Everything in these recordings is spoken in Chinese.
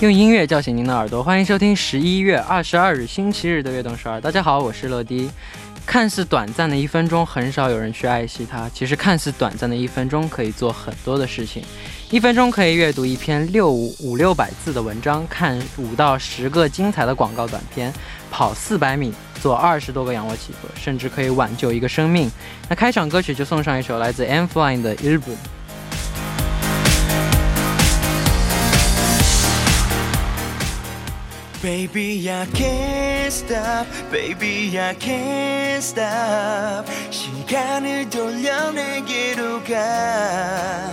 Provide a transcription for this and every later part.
用音乐叫醒您的耳朵，欢迎收听十一月二十二日星期日的悦动十二。大家好，我是乐迪。看似短暂的一分钟，很少有人去爱惜它。其实看似短暂的一分钟，可以做很多的事情。一分钟可以阅读一篇六五五六百字的文章，看五到十个精彩的广告短片，跑四百米，做二十多个仰卧起坐，甚至可以挽救一个生命。那开场歌曲就送上一首来自 M Flying 的《日本 Baby, I can't stop. Baby, I can't stop. 시간을 돌려 내게로 가.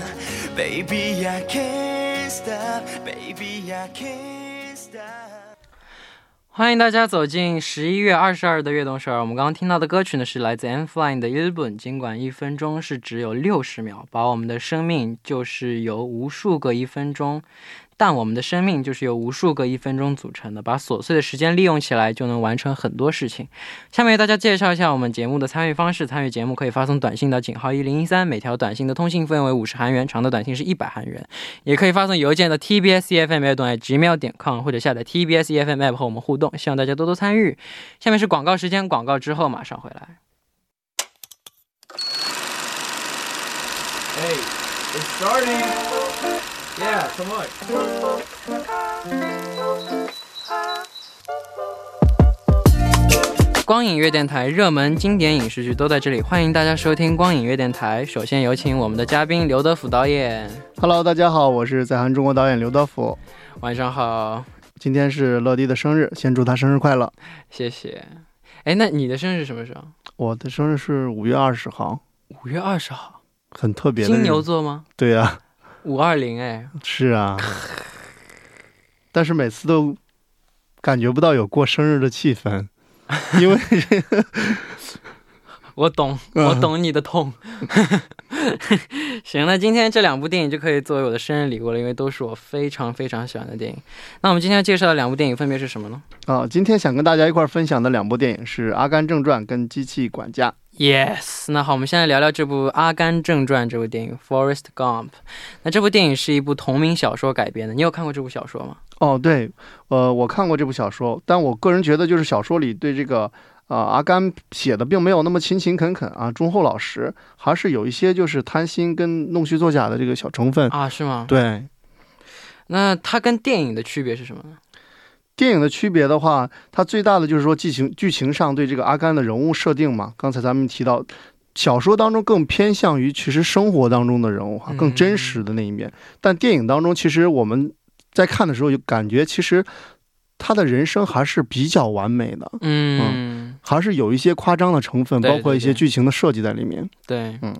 Baby, I can't stop. Baby, I can't stop. 欢迎大家走进十一月二十二的悦动十二。我们刚刚听到的歌曲呢，是来自 M Flying 的《日本》。尽管一分钟是只有六十秒，把我们的生命就是由无数个一分钟， 但我们的生命就是由无数个一分钟组成的。把琐碎的时间利用起来，就能完成很多事情。下面为大家介绍一下我们节目的参与方式。参与节目可以发送短信到井号一零一三，每条短信的通信费用为五十韩元，长的短信是一百韩元。也可以发送邮件到 tbs efm 悦动 gmail 点 com，或者下载 tbs efm app 和我们互动。希望大家多多参与。下面是广告时间，广告之后马上回来。Hey, it's starting. Yeah, come on. 光影乐电台热门经典影视剧都在这里，欢迎大家收听光影乐电台。首先有请我们的嘉宾刘德甫导演，Hello，大家好，我是在韩中国导演刘德甫。晚上好，今天是乐迪的生日，先祝他生日快乐。谢谢。哎，那你的生日是什么时候？我的生日是五月二十号，五月二十号，很特别。金牛座吗？对呀、五二零，哎，是啊。但是每次都感觉不到有过生日的气氛，因为 我懂，嗯我懂你的痛。行，那今天这两部电影就可以作为我的生日礼物了，因为都是我非常非常喜欢的电影。那我们今天介绍的两部电影分别是什么呢啊，今天想跟大家一块儿分享的两部电影是《阿甘正传》跟《机器管家》。？Yes，那好，我们现在聊聊这部《阿甘正传》这部电影《Forest Gump》。那这部电影是一部同名小说改编的，你有看过这部小说吗？哦，对，呃，我看过这部小说，但我个人觉得就是小说里对这个呃阿甘写的并没有那么勤勤恳恳啊，忠厚老实，还是有一些就是贪心跟弄虚作假的这个小成分。啊，是吗？对，那它跟电影的区别是什么呢？电影的区别的话，它最大的就是说剧情剧情上对这个阿甘的人物设定嘛。刚才咱们提到，小说当中更偏向于其实生活当中的人物哈，嗯更真实的那一面。但电影当中，其实我们在看的时候就感觉，其实他的人生还是比较完美的，嗯，还是有一些夸张的成分，对包括一些剧情的设计在里面。对，嗯，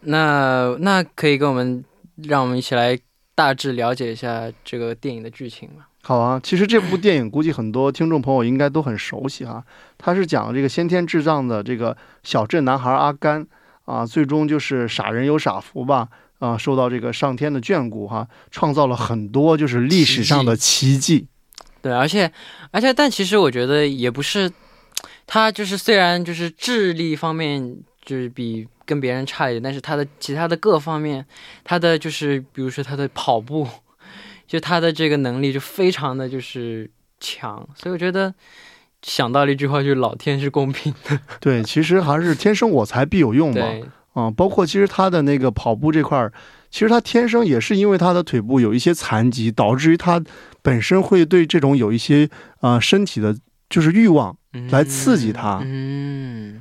那那可以跟我们，让我们一起来大致了解一下这个电影的剧情吗？好啊，其实这部电影估计很多听众朋友应该都很熟悉哈。它是讲这个先天智障的这个小镇男孩阿甘啊，最终就是傻人有傻福吧啊，受到这个上天的眷顾哈，创造了很多就是历史上的奇迹。对，而且而且，但其实我觉得也不是，他就是虽然就是智力方面就是比跟别人差一点，但是他的其他的各方面，他的就是比如说他的跑步，就他的这个能力就非常的就是强，所以我觉得想到了一句话，就是老天是公平的，对，其实还是天生我材必有用嘛。对，啊，包括其实他的那个跑步这块儿，其实他天生也是因为他的腿部有一些残疾，导致于他本身会对这种有一些啊、呃身体的就是欲望来刺激他。嗯，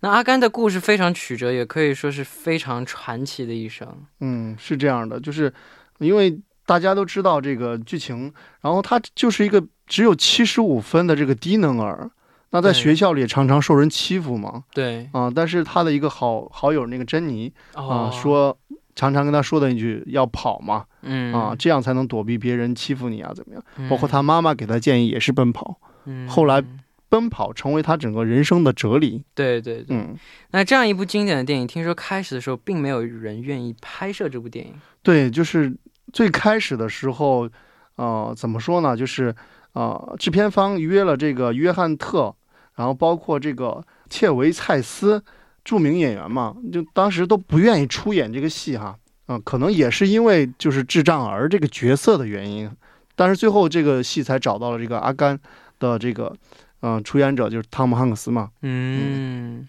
那阿甘的故事非常曲折，也可以说是非常传奇的一生。嗯，是这样的，就是因为大家都知道这个剧情，然后他就是一个只有七十五分的这个低能儿，那在学校里也常常受人欺负嘛，对，啊，但是他的一个好好友那个珍妮啊、哦，说。常常跟他说的一句要跑嘛，嗯。啊，这样才能躲避别人欺负你啊，怎么样？嗯。包括他妈妈给他建议也是奔跑，嗯。后来奔跑成为他整个人生的哲理。对对对，嗯，那这样一部经典的电影，听说开始的时候并没有人愿意拍摄这部电影。对，就是最开始的时候，呃，怎么说呢？就是呃，制片方约了这个约翰特，然后包括这个切维蔡斯，著名演员嘛，就当时都不愿意出演这个戏哈。嗯、可能也是因为就是智障儿这个角色的原因，但是最后这个戏才找到了这个阿甘的这个，嗯、出演者就是汤姆汉克斯嘛。嗯，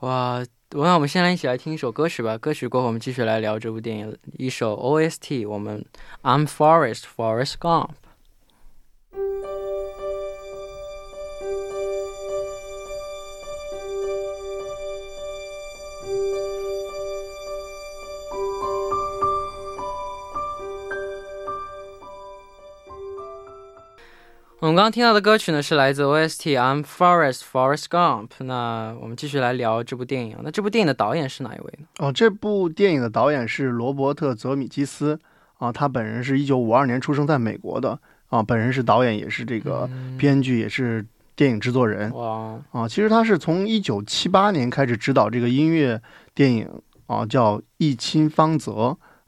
哇，我那我们先来一起来听一首歌曲吧。歌曲过后，我们继续来聊这部电影。一首 OST，我们 I'm Forest Forest Gump。我们刚刚听到的歌曲呢，是来自 OST I'm Forest Forest Gump。那我们继续来聊这部电影。那这部电影的导演是哪一位呢？哦，这部电影的导演是罗伯特·泽米基斯啊，他本人是一九五二年出生在美国的啊，本人是导演，也是这个编剧，也是电影制作人哇，啊。其实他是从一九七八年开始指导这个音乐电影啊，叫《一亲芳泽》，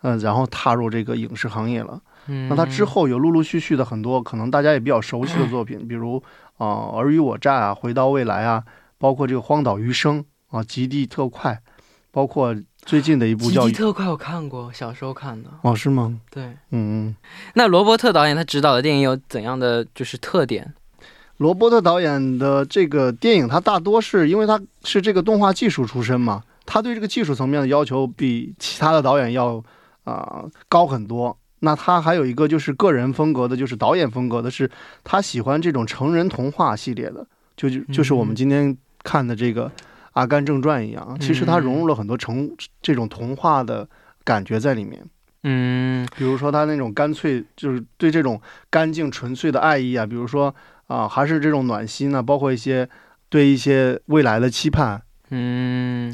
嗯、然后踏入这个影视行业了。嗯，那他之后有陆陆续续的很多可能大家也比较熟悉的 作品，比如啊、呃尔虞我诈》啊，《回到未来》啊，包括这个《荒岛余生》啊，《极地特快》，包括最近的一部叫极地特快我看过，小时候看的。哦是吗？对，嗯嗯，那罗伯特导演他执导的电影有怎样的就是特点？罗伯特导演的这个电影，他大多是因为他是这个动画技术出身嘛，他对这个技术层面的要求比其他的导演要啊、高很多。那他还有一个就是个人风格的，就是导演风格的是，他喜欢这种成人童话系列的，就就就是我们今天看的这个《阿甘正传》一样，其实他融入了很多成这种童话的感觉在里面。嗯比如说他那种干脆，就是对这种干净纯粹的爱意啊，比如说啊、还是这种暖心啊、包括一些对一些未来的期盼。嗯，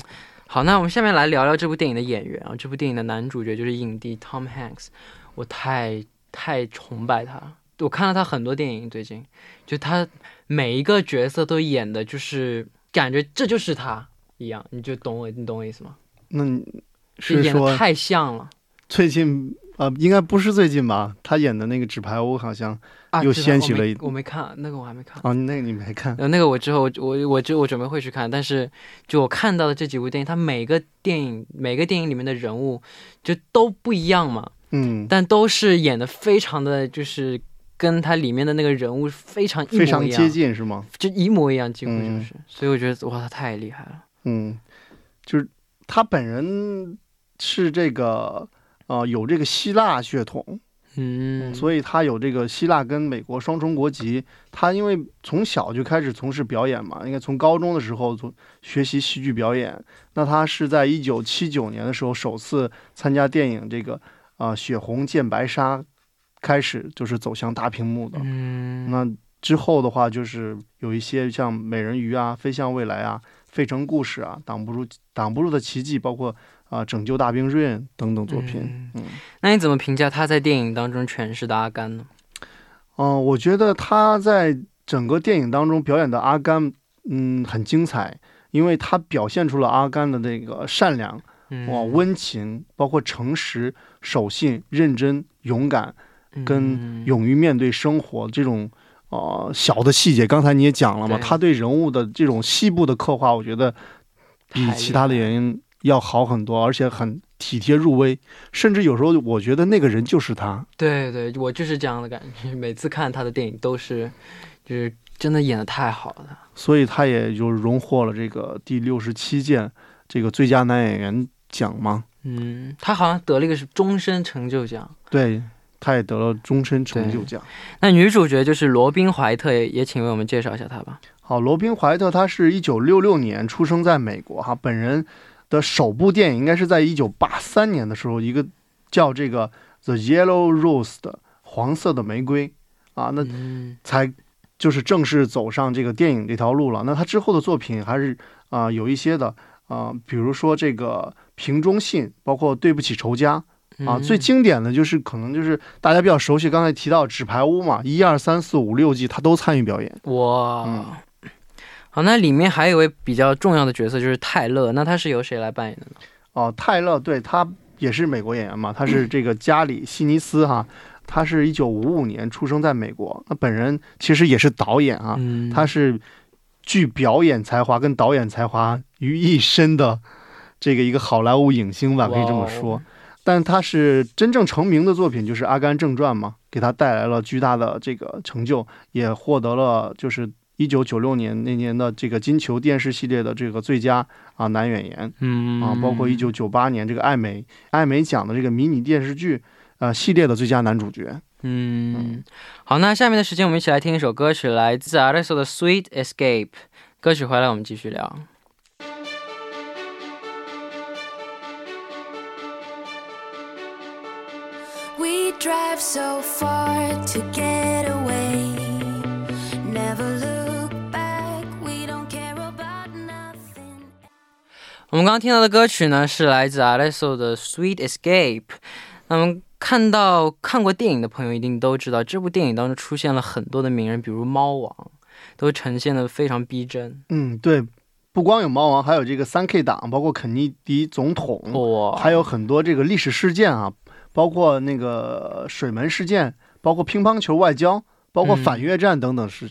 好，那我们下面来聊聊这部电影的演员啊。这部电影的男主角就是影帝 Tom Hanks，我太太崇拜他。我看了他很多电影，最近就他每一个角色都演的，就是感觉这就是他一样，你就懂我，你懂我意思吗？那你是演的太像了最近呃，应该不是最近吧？他演的那个《纸牌屋》好像啊！又掀起了一我没看那个，我还没看。哦，那个你没看？呃，那个我之后我我就我准备会去看，但是就我看到的这几部电影，它每个电影每个电影里面的人物就都不一样嘛，嗯，但都是演的非常的就是跟它里面的那个人物非常非常接，近是吗？就一模一样，几乎就嗯是，所以我觉得哇，他太厉害了。嗯，就是他本人是这个呃有这个希腊血统，嗯，所以他有这个希腊跟美国双重国籍。他因为从小就开始从事表演嘛，应该从高中的时候从学习戏剧表演。那他是在一九七九年的时候首次参加电影这个啊、血红见白沙》开始就是走向大屏幕的。嗯，那之后的话，就是有一些像《美人鱼》啊、《飞向未来》啊、《费城故事》啊、《挡不住挡不住的奇迹》，包括啊、拯救大兵瑞恩》等等作品。嗯嗯那你怎么评价他在电影当中诠释的阿甘呢？嗯、我觉得他在整个电影当中表演的阿甘，嗯，很精彩，因为他表现出了阿甘的那个善良、嗯，哇、温情，包括诚实、守信、认真、勇敢，跟嗯勇于面对生活这种。呃，小的细节，刚才你也讲了嘛，他对人物的这种细部的刻画，我觉得比其他的厉害演员要好很多，而且很体贴入微，甚至有时候我觉得那个人就是他。对对，我就是这样的感觉。每次看他的电影都是，就是真的演的太好了。所以他也就荣获了这个第六十七届这个最佳男演员奖嘛。嗯，他好像得了一个是终身成就奖。对，他也得了终身成就奖。那女主角就是罗宾怀特，也也请为我们介绍一下她吧。好，罗宾怀特她是一九六六年出生在美国哈，本人的首部电影应该是在一九八三年的时候，一个叫这个《The Yellow Rose》的黄色的玫瑰啊，那嗯才就是正式走上这个电影这条路了。那他之后的作品还是啊、有一些的啊、比如说这个《瓶中信》，包括《对不起仇家》啊，嗯最经典的就是可能就是大家比较熟悉，刚才提到《纸牌屋》嘛，一二三四五六季他都参与表演。哇。嗯好，那里面还有一位比较重要的角色就是泰勒，那他是由谁来扮演的呢？哦，泰勒对他也是美国演员嘛，他是这个加里希尼斯哈，他是一九五五年出生在美国，那本人其实也是导演啊，嗯，他是具表演才华跟导演才华于一身的这个一个好莱坞影星吧，可以这么说。但他是真正成名的作品就是《阿甘正传》嘛，给他带来了巨大的这个成就，也获得了就是一九九六年那年的这个金球电视系列的这个最佳啊男演员嗯啊，包括一九九八年这个艾美艾美奖的这个迷你电视剧呃系列的最佳男主角。嗯，好，那下面的时间我们一起来听一首歌曲，来自 Alesso 的《Sweet Escape》。歌曲回来我们继续聊。We drive so far to get away. 们刚刚听到的歌曲呢，是来自 Alesso 的《Sweet Escape》。那么看到看过电影的朋友一定都知道，这部电影当中出现了很多的名人，比如猫王，都呈现的非常逼真。嗯，对，不光有猫王，还有这个三 K 党，包括肯尼迪总统，哇，还有很多这个历史事件啊，包括那个水门事件，包括乒乓球外交，包括嗯反越战等等事。嗯，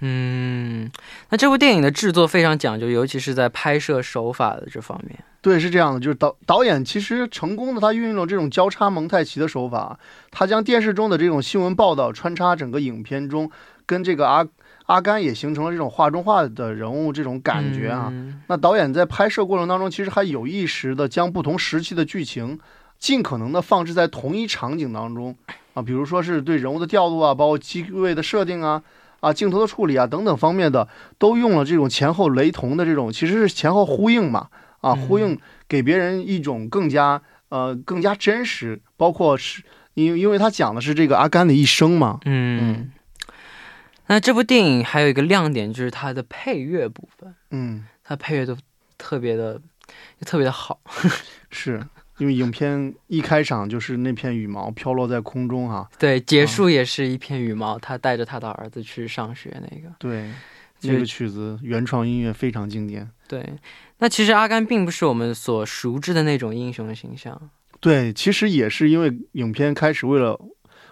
那这部电影的制作非常讲究，尤其是在拍摄手法的这方面。对，是这样的，就是导导演其实成功的，他运用了这种交叉蒙太奇的手法，他将电视中的这种新闻报道穿插整个影片中，跟这个阿阿甘也形成了这种画中画的人物这种感觉啊。嗯那导演在拍摄过程当中，其实还有意识的将不同时期的剧情，尽可能的放置在同一场景当中啊，比如说是对人物的调度啊，包括机位的设定啊。啊，镜头的处理啊，等等方面的，都用了这种前后雷同的这种，其实是前后呼应嘛，啊，嗯。呼应给别人一种更加呃更加真实，包括是因因为他讲的是这个阿甘的一生嘛，嗯，那这部电影还有一个亮点就是它的配乐部分，嗯，它配乐都特别的特别的好。是 因为影片一开场就是那片羽毛飘落在空中哈、对，结束也是一片羽毛，他带着他的儿子去上学那个。对，就这个曲子原创音乐非常经典。对，那其实阿甘并不是我们所熟知的那种英雄形象。对，其实也是因为影片开始为了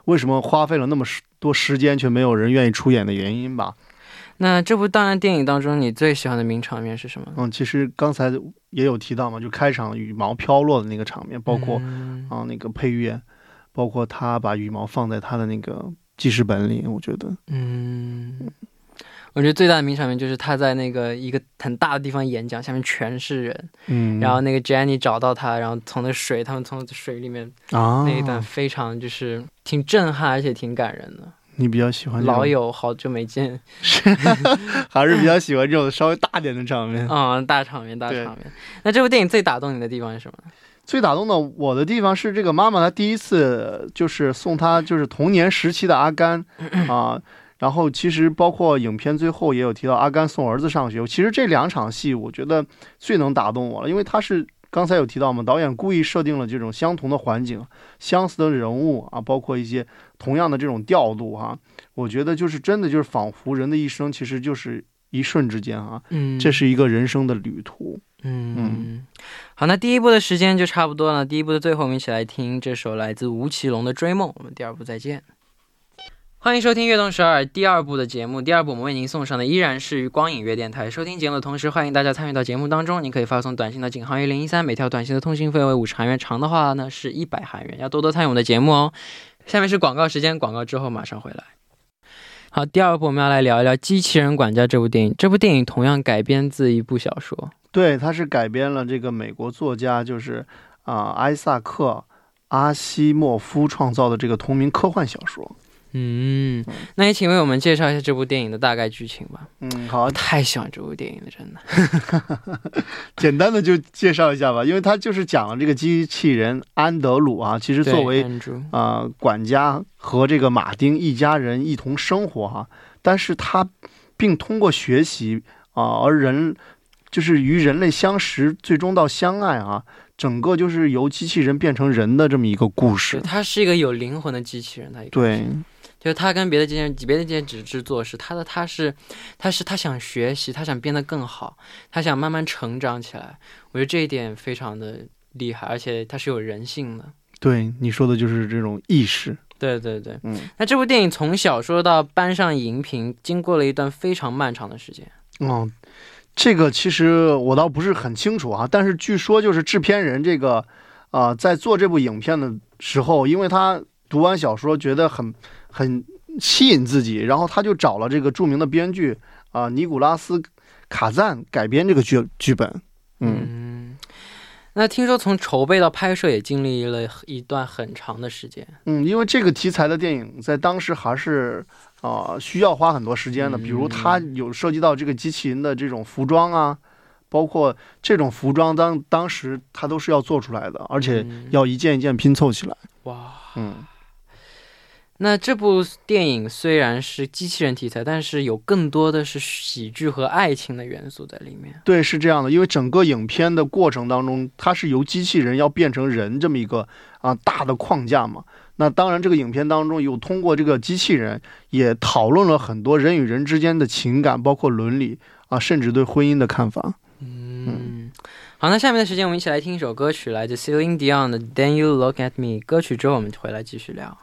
为什么花费了那么时多时间却没有人愿意出演的原因吧。那这部档案电影当中你最喜欢的名场面是什么？嗯，其实刚才也有提到嘛，就开场羽毛飘落的那个场面，包括嗯。啊那个配乐，包括他把羽毛放在他的那个记事本里，我觉得。嗯，我觉得最大的名场面就是他在那个一个很大的地方演讲，下面全是人，嗯，然后那个 Jenny 找到他，然后从那水，他们从水里面啊。那一段非常就是挺震撼，而且挺感人的。你比较喜欢老，友好久没见，还是比较喜欢这种稍微大点的场面。嗯，大场面，大场面。那这部电影最打动你的地方是什么？最打动的我的地方是这个妈妈，她第一次就是送她就是童年时期的阿甘 啊，然后其实包括影片最后也有提到阿甘送儿子上学，其实这两场戏我觉得最能打动我了，因为他是刚才有提到嘛，导演故意设定了这种相同的环境、相似的人物啊，包括一些同样的这种调度哈、我觉得就是真的就是仿佛人的一生其实就是一瞬之间啊，嗯，这是一个人生的旅途。嗯，好，那第一部的时间就差不多了。第一部的最后，我们一起来听这首来自吴奇隆的《追梦》。我们第二部再见。欢迎收听《悦动十二》第二部的节目。第二部我们为您送上的依然是光影乐电台。收听节目的同时，欢迎大家参与到节目当中。您可以发送短信到井号一零一三，每条短信的通信费为五十韩元，长的话呢是一百韩元。要多多参与我们的节目哦。下面是广告时间，广告之后马上回来。好，第二部我们要来聊一聊《机器人管家》这部电影。这部电影同样改编自一部小说。对，它是改编了这个美国作家就是啊、艾萨克·阿西莫夫创造的这个同名科幻小说。嗯，那也请为我们介绍一下这部电影的大概剧情吧。嗯，好我，太喜欢这部电影了，真的。简单的就介绍一下吧，因为它就是讲了这个机器人安德鲁啊，其实作为啊、管家和这个马丁一家人一同生活哈、但是他并通过学习啊、而人就是与人类相识，最终到相爱啊，整个就是由机器人变成人的这么一个故，事。它是一个有灵魂的机器人，它一个对，就是他跟别的机器人，别的机器人只是做事，他的他是，他是他想学习，他想变得更好，他想慢慢成长起来。我觉得这一点非常的厉害，而且他是有人性的。对，你说的就是这种意识。对对对，嗯，那这部电影从小说到搬上荧屏，经过了一段非常漫长的时间。嗯，这个其实我倒不是很清楚啊，但是据说就是制片人这个啊、在做这部影片的时候，因为他读完小说觉得很很吸引自己，然后他就找了这个著名的编剧啊、尼古拉斯卡赞改编这个剧剧本。嗯，嗯，那听说从筹备到拍摄也经历了一段很长的时间。嗯，因为这个题材的电影在当时还是啊、需要花很多时间的，比如它有涉及到这个机器人的这种服装啊，包括这种服装当当时它都是要做出来的，而且嗯要一件一件拼凑起来。哇，嗯，那这部电影虽然是机器人题材，但是有更多的是喜剧和爱情的元素在里面。对，是这样的，因为整个影片的过程当中，它是由机器人要变成人这么一个啊大的框架嘛。那当然，这个影片当中有通过这个机器人，也讨论了很多人与人之间的情感，包括伦理啊，甚至对婚姻的看法。嗯，好，那下面的时间我们一起来听一首歌曲，来自 Celine Dion 的《Then You Look at Me》。歌曲之后我们回来继续聊。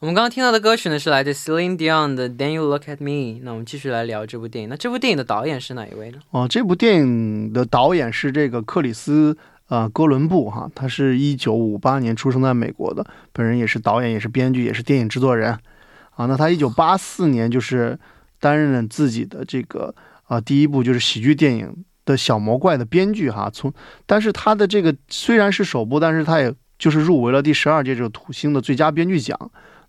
我们刚刚听到的歌曲呢，是来自 Celine Dion 的《Then You Look at Me》。那我们继续来聊这部电影。那这部电影的导演是哪一位呢？哦，这部电影的导演是这个克里斯呃哥伦布哈，他是一九五八年出生在美国的，本人也是导演，也是编剧，也是电影制作人啊。那他一九八四年就是担任了自己的这个啊第一部就是喜剧电影的小魔怪的编剧哈。从但是他的这个虽然是首部，但是他也就是入围了第十二届这个土星的最佳编剧奖。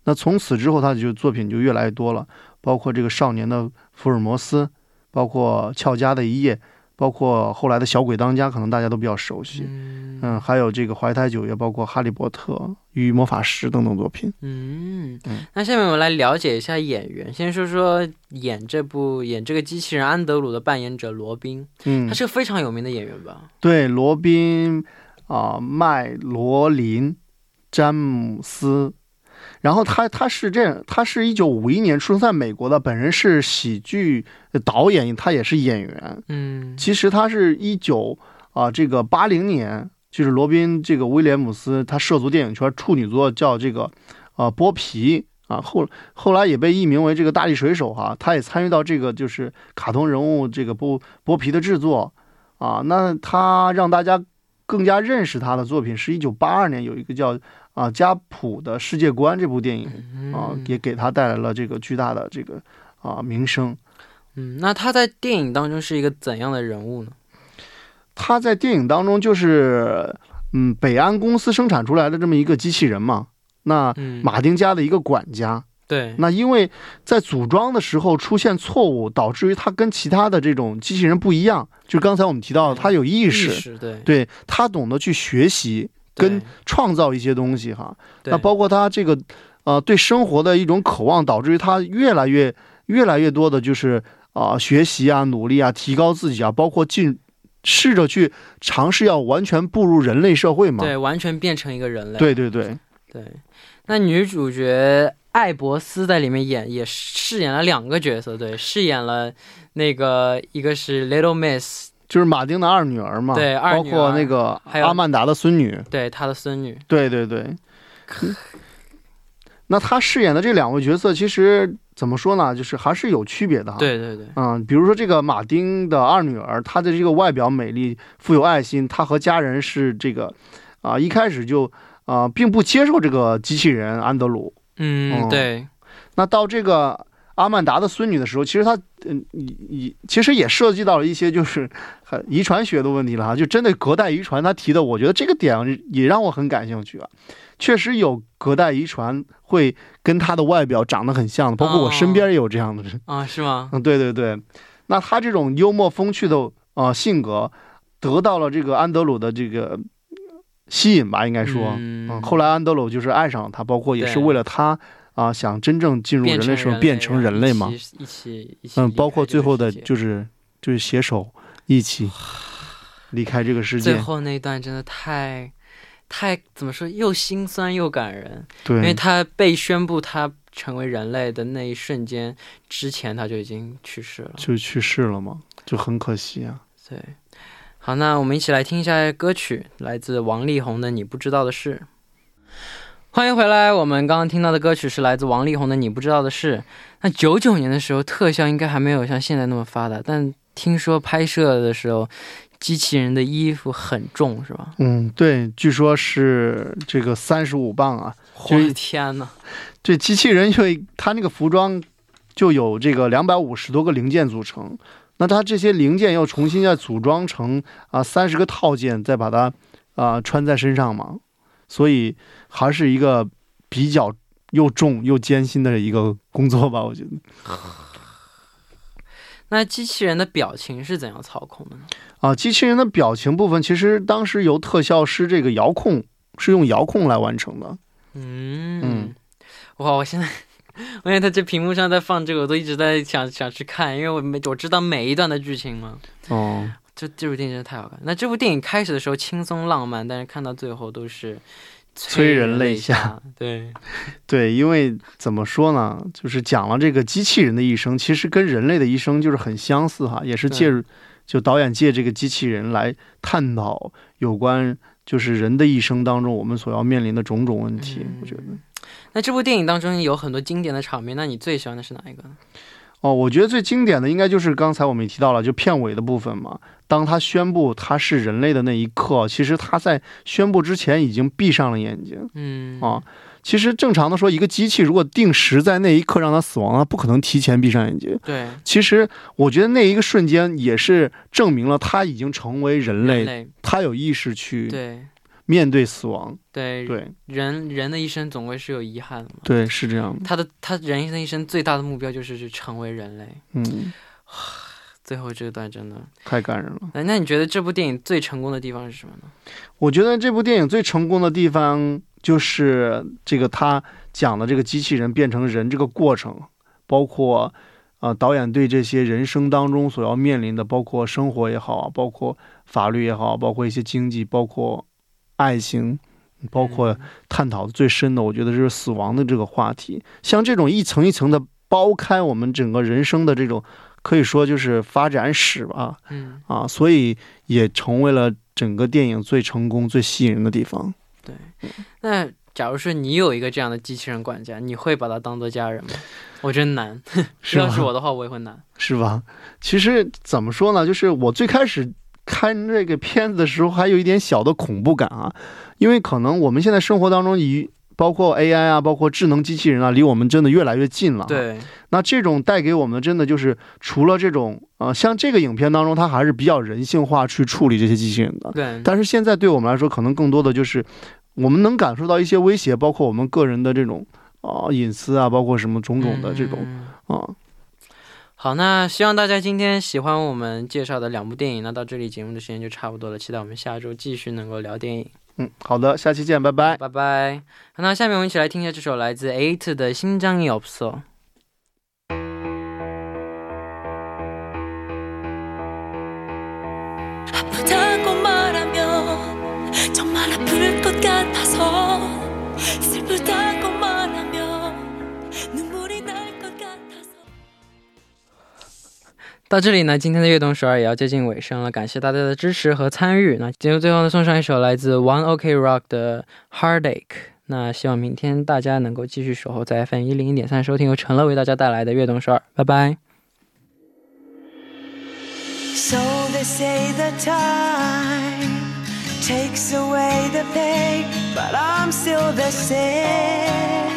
那从此之后，他就作品就越来越多了，包括这个少年的福尔摩斯，包括俏佳的一夜，包括后来的小鬼当家，可能大家都比较熟悉。嗯嗯，还有这个怀胎九月，包括哈利波特与魔法师等等作品。嗯嗯，那下面我们来了解一下演员。先说说演这部演这个机器人安德鲁的扮演者罗宾，嗯他，是个非常有名的演员吧？对，罗宾啊、麦罗林、詹姆斯。然后他他是这样，他是一九五一年出生在美国的，本人是喜剧导演，他也是演员。嗯其实他是一九啊这个八零年，就是罗宾这个威廉姆斯他涉足电影圈处女作叫这个啊剥皮啊后后来也被译名为这个大力水手哈、他也参与到这个就是卡通人物这个剥剥皮的制作啊，那他让大家更加认识他的作品是一九八二年有一个叫啊加普的世界观这部电影啊，也给他带来了这个巨大的这个啊名声。嗯，那他在电影当中是一个怎样的人物呢？他在电影当中就是，嗯，北安公司生产出来的这么一个机器人嘛。那嗯，马丁家的一个管家，对，那因为在组装的时候出现错误，导致于他跟其他的这种机器人不一样。就刚才我们提到的，他有意意识，识对对他懂得去学习跟创造一些东西哈。那包括他这个呃对生活的一种渴望，导致于他越来越越来越多的就是啊、学习啊、努力啊、提高自己啊，包括进试着去尝试要完全步入人类社会嘛。对完全变成一个人类。对对对对，那女主角艾博斯在里面演也饰演了两个角色，对，饰演了那个一个是 Little Miss，就是马丁的二女儿嘛，对包括那个还有阿曼达的孙女。对，她的孙女。对对对。嗯那他饰演的这两位角色，其实怎么说呢？就是还是有区别的哈。对对对，嗯，比如说这个马丁的二女儿，她的这个外表美丽、富有爱心，她和家人是这个，啊、一开始就啊、并不接受这个机器人安德鲁。嗯，哦对，那到这个阿曼达的孙女的时候，其实她嗯，也也其实也涉及到了一些就是很遗传学的问题了哈，就针对隔代遗传，他提的，我觉得这个点也让我很感兴趣啊。确实有隔代遗传会跟他的外表长得很像的，包括我身边也有这样的人。啊，是吗？嗯，对对对，那他这种幽默风趣的呃性格，得到了这个安德鲁的这个吸引吧，应该说，嗯后来安德鲁就是爱上了他，包括也是为了他啊、想真正进入人类社会，变成人类嘛，一起一起嗯，包括最后的就是就是携手一起 离开这个世界，最后那一段真的太太怎么说，又心酸又感人，对因为，他被宣布他成为人类的那一瞬间之前，他就已经去世了。就去世了嘛，就很可惜啊。对，好，那我们一起来听一下歌曲，来自王力宏的《你不知道的事》。欢迎回来，我们刚刚听到的歌曲是来自王力宏的《你不知道的事》。那九九年的时候，特效应该还没有像现在那么发达，但听说拍摄的时候，机器人的衣服很重，是吧？嗯，对，据说是这个三十五磅啊。我的天呐！这机器人就它那个服装就有这个两百五十多个零件组成，那它这些零件要重新再组装成啊三十个套件，再把它啊穿在身上嘛，所以还是一个比较又重又艰辛的一个工作吧，我觉得。那机器人的表情是怎样操控的呢？啊，机器人的表情部分其实当时由特效师这个遥控是用遥控来完成的。嗯嗯哇！我现在，我现在这屏幕上在放这个，我都一直在想想去看，因为我每我知道每一段的剧情嘛。哦，这这部电影真的太好看。那这部电影开始的时候轻松浪漫，但是看到最后都是催人泪下下。对，对，因为怎么说呢，就是讲了这个机器人的一生，其实跟人类的一生就是很相似哈，也是借对就导演借这个机器人来探讨有关就是人的一生当中我们所要面临的种种问题。我觉得嗯那这部电影当中有很多经典的场面，那你最喜欢的是哪一个呢？哦，我觉得最经典的应该就是刚才我们也提到了，就片尾的部分嘛。当他宣布他是人类的那一刻，其实他在宣布之前已经闭上了眼睛嗯，啊。其实正常的说，一个机器如果定时在那一刻让它死亡，它不可能提前闭上眼睛。对，其实我觉得那一个瞬间也是证明了他已经成为人类，人类，他有意识去对面对死亡。对对人人的一生总归是有遗憾的嘛。对，是这样的。他的他人的一生最大的目标就是去成为人类。嗯，最后这段真的，太感人了。哎，那你觉得这部电影最成功的地方是什么呢？我觉得这部电影最成功的地方就是这个他讲的这个机器人变成人这个过程，包括呃导演对这些人生当中所要面临的，包括生活也好啊，包括法律也好，包括一些经济，包括爱情，包括探讨的最深的，我觉得是死亡的这个话题。像这种一层一层的剥开我们整个人生的这种，可以说就是发展史吧，嗯，啊，所以也成为了整个电影最成功、最吸引人的地方。对。那假如说你有一个这样的机器人管家，你会把它当做家人吗？我真难。是要是我的话，我也会难。是吧？其实怎么说呢，就是我最开始看这个片子的时候，还有一点小的恐怖感啊，因为可能我们现在生活当中以包括 AI 啊，包括智能机器人啊，离我们真的越来越近了。，对，那这种带给我们的真的就是除了这种呃，像这个影片当中，它还是比较人性化去处理这些机器人的。对，但是现在对我们来说，可能更多的就是我们能感受到一些威胁，包括我们个人的这种啊、隐私啊，包括什么种种的这种嗯啊。好，那希望大家今天喜欢我们介绍的两部电影，那到这里节目的时间就差不多了，期待我们下周继续能够聊电影。嗯，好的，下期见，拜拜拜拜。那下面我们一起来听一下这首来自 AIT 的新疆 Yops。到这里呢，今天的悦动首尔也要接近尾声了，感谢大家的支持和参与。那节目最后呢，送上一首来自 One OK Rock 的《Heartache》。那希望明天大家能够继续守候在 FM 一零一点三，收听由陈乐为大家带来的悦动首尔。拜拜。So they say the time takes away the pain, but I'm still the same.